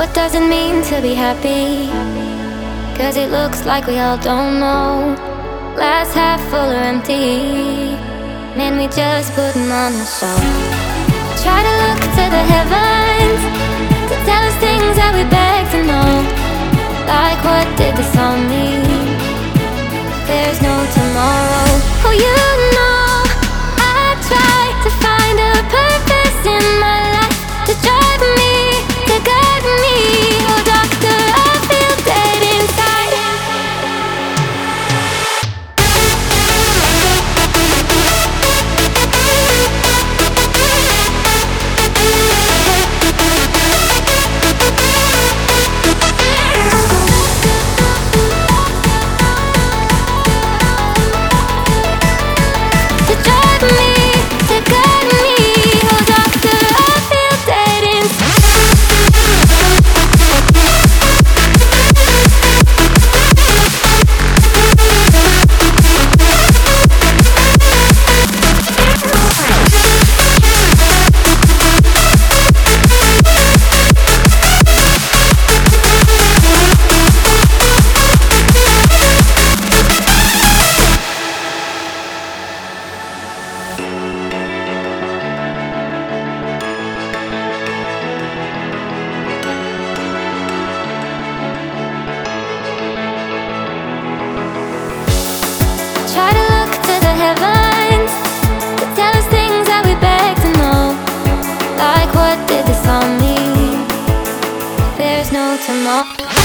What does it mean to be happy? Cause it looks like we all don't know. Glass half full or empty. Man, we just putting on a show. Try to look to the heavens to tell us things that we beg to know. Like what did this all mean? There's no tomorrow. Oh, you there's no tomorrow.